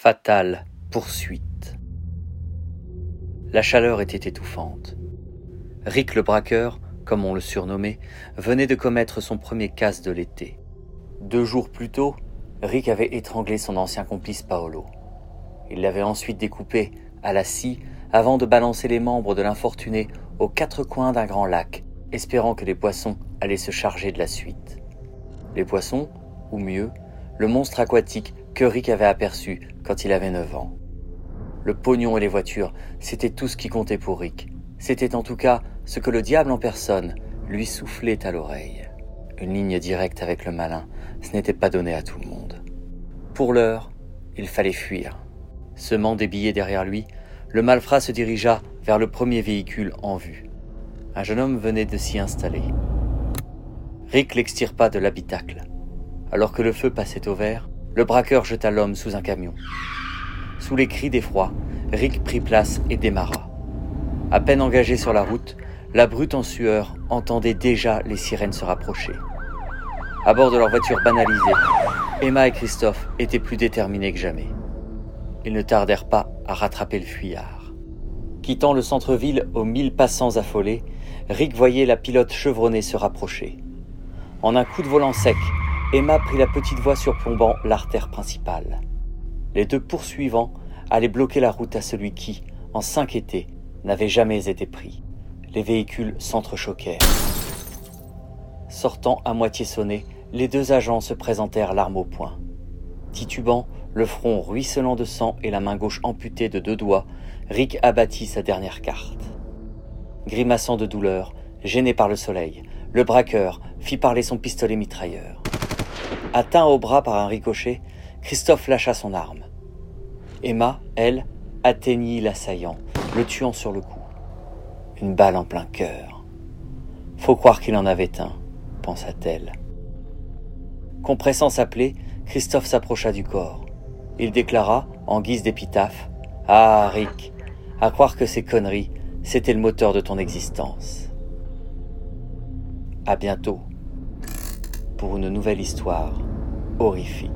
Fatale poursuite. La chaleur était étouffante. Rick le braqueur, comme on le surnommait, venait de commettre son premier casse de l'été. Deux jours plus tôt, Rick avait étranglé son ancien complice Paolo. Il l'avait ensuite découpé à la scie avant de balancer les membres de l'infortuné aux quatre coins d'un grand lac, espérant que les poissons allaient se charger de la suite. Les poissons, ou mieux, le monstre aquatique Rick avait aperçu quand il avait 9 ans. Le pognon et les voitures, c'était tout ce qui comptait pour Rick. C'était en tout cas ce que le diable en personne lui soufflait à l'oreille. Une ligne directe avec le malin, ce n'était pas donné à tout le monde. Pour l'heure, il fallait fuir. Semant des billets derrière lui, le malfrat se dirigea vers le premier véhicule en vue. Un jeune homme venait de s'y installer. Rick l'extirpa de l'habitacle. Alors que le feu passait au vert, le braqueur jeta l'homme sous un camion. Sous les cris d'effroi, Rick prit place et démarra. À peine engagé sur la route, la brute en sueur entendait déjà les sirènes se rapprocher. À bord de leur voiture banalisée, Emma et Christophe étaient plus déterminés que jamais. Ils ne tardèrent pas à rattraper le fuyard. Quittant le centre-ville aux mille passants affolés, Rick voyait la pilote chevronnée se rapprocher. En un coup de volant sec, Emma prit la petite voie surplombant l'artère principale. Les deux poursuivants allaient bloquer la route à celui qui, en cinq étés, n'avait jamais été pris. Les véhicules s'entrechoquèrent. Sortant à moitié sonné, les deux agents se présentèrent l'arme au poing. Titubant, le front ruisselant de sang et la main gauche amputée de deux doigts, Rick abattit sa dernière carte. Grimaçant de douleur, gêné par le soleil, le braqueur fit parler son pistolet mitrailleur. Atteint au bras par un ricochet, Christophe lâcha son arme. Emma, elle, atteignit l'assaillant, le tuant sur le coup. Une balle en plein cœur. Faut croire qu'il en avait un, pensa-t-elle. Compressant sa plaie, Christophe s'approcha du corps. Il déclara, en guise d'épitaphe, Ah, Rick, à croire que ces conneries, c'était le moteur de ton existence. À bientôt pour une nouvelle histoire horrifique.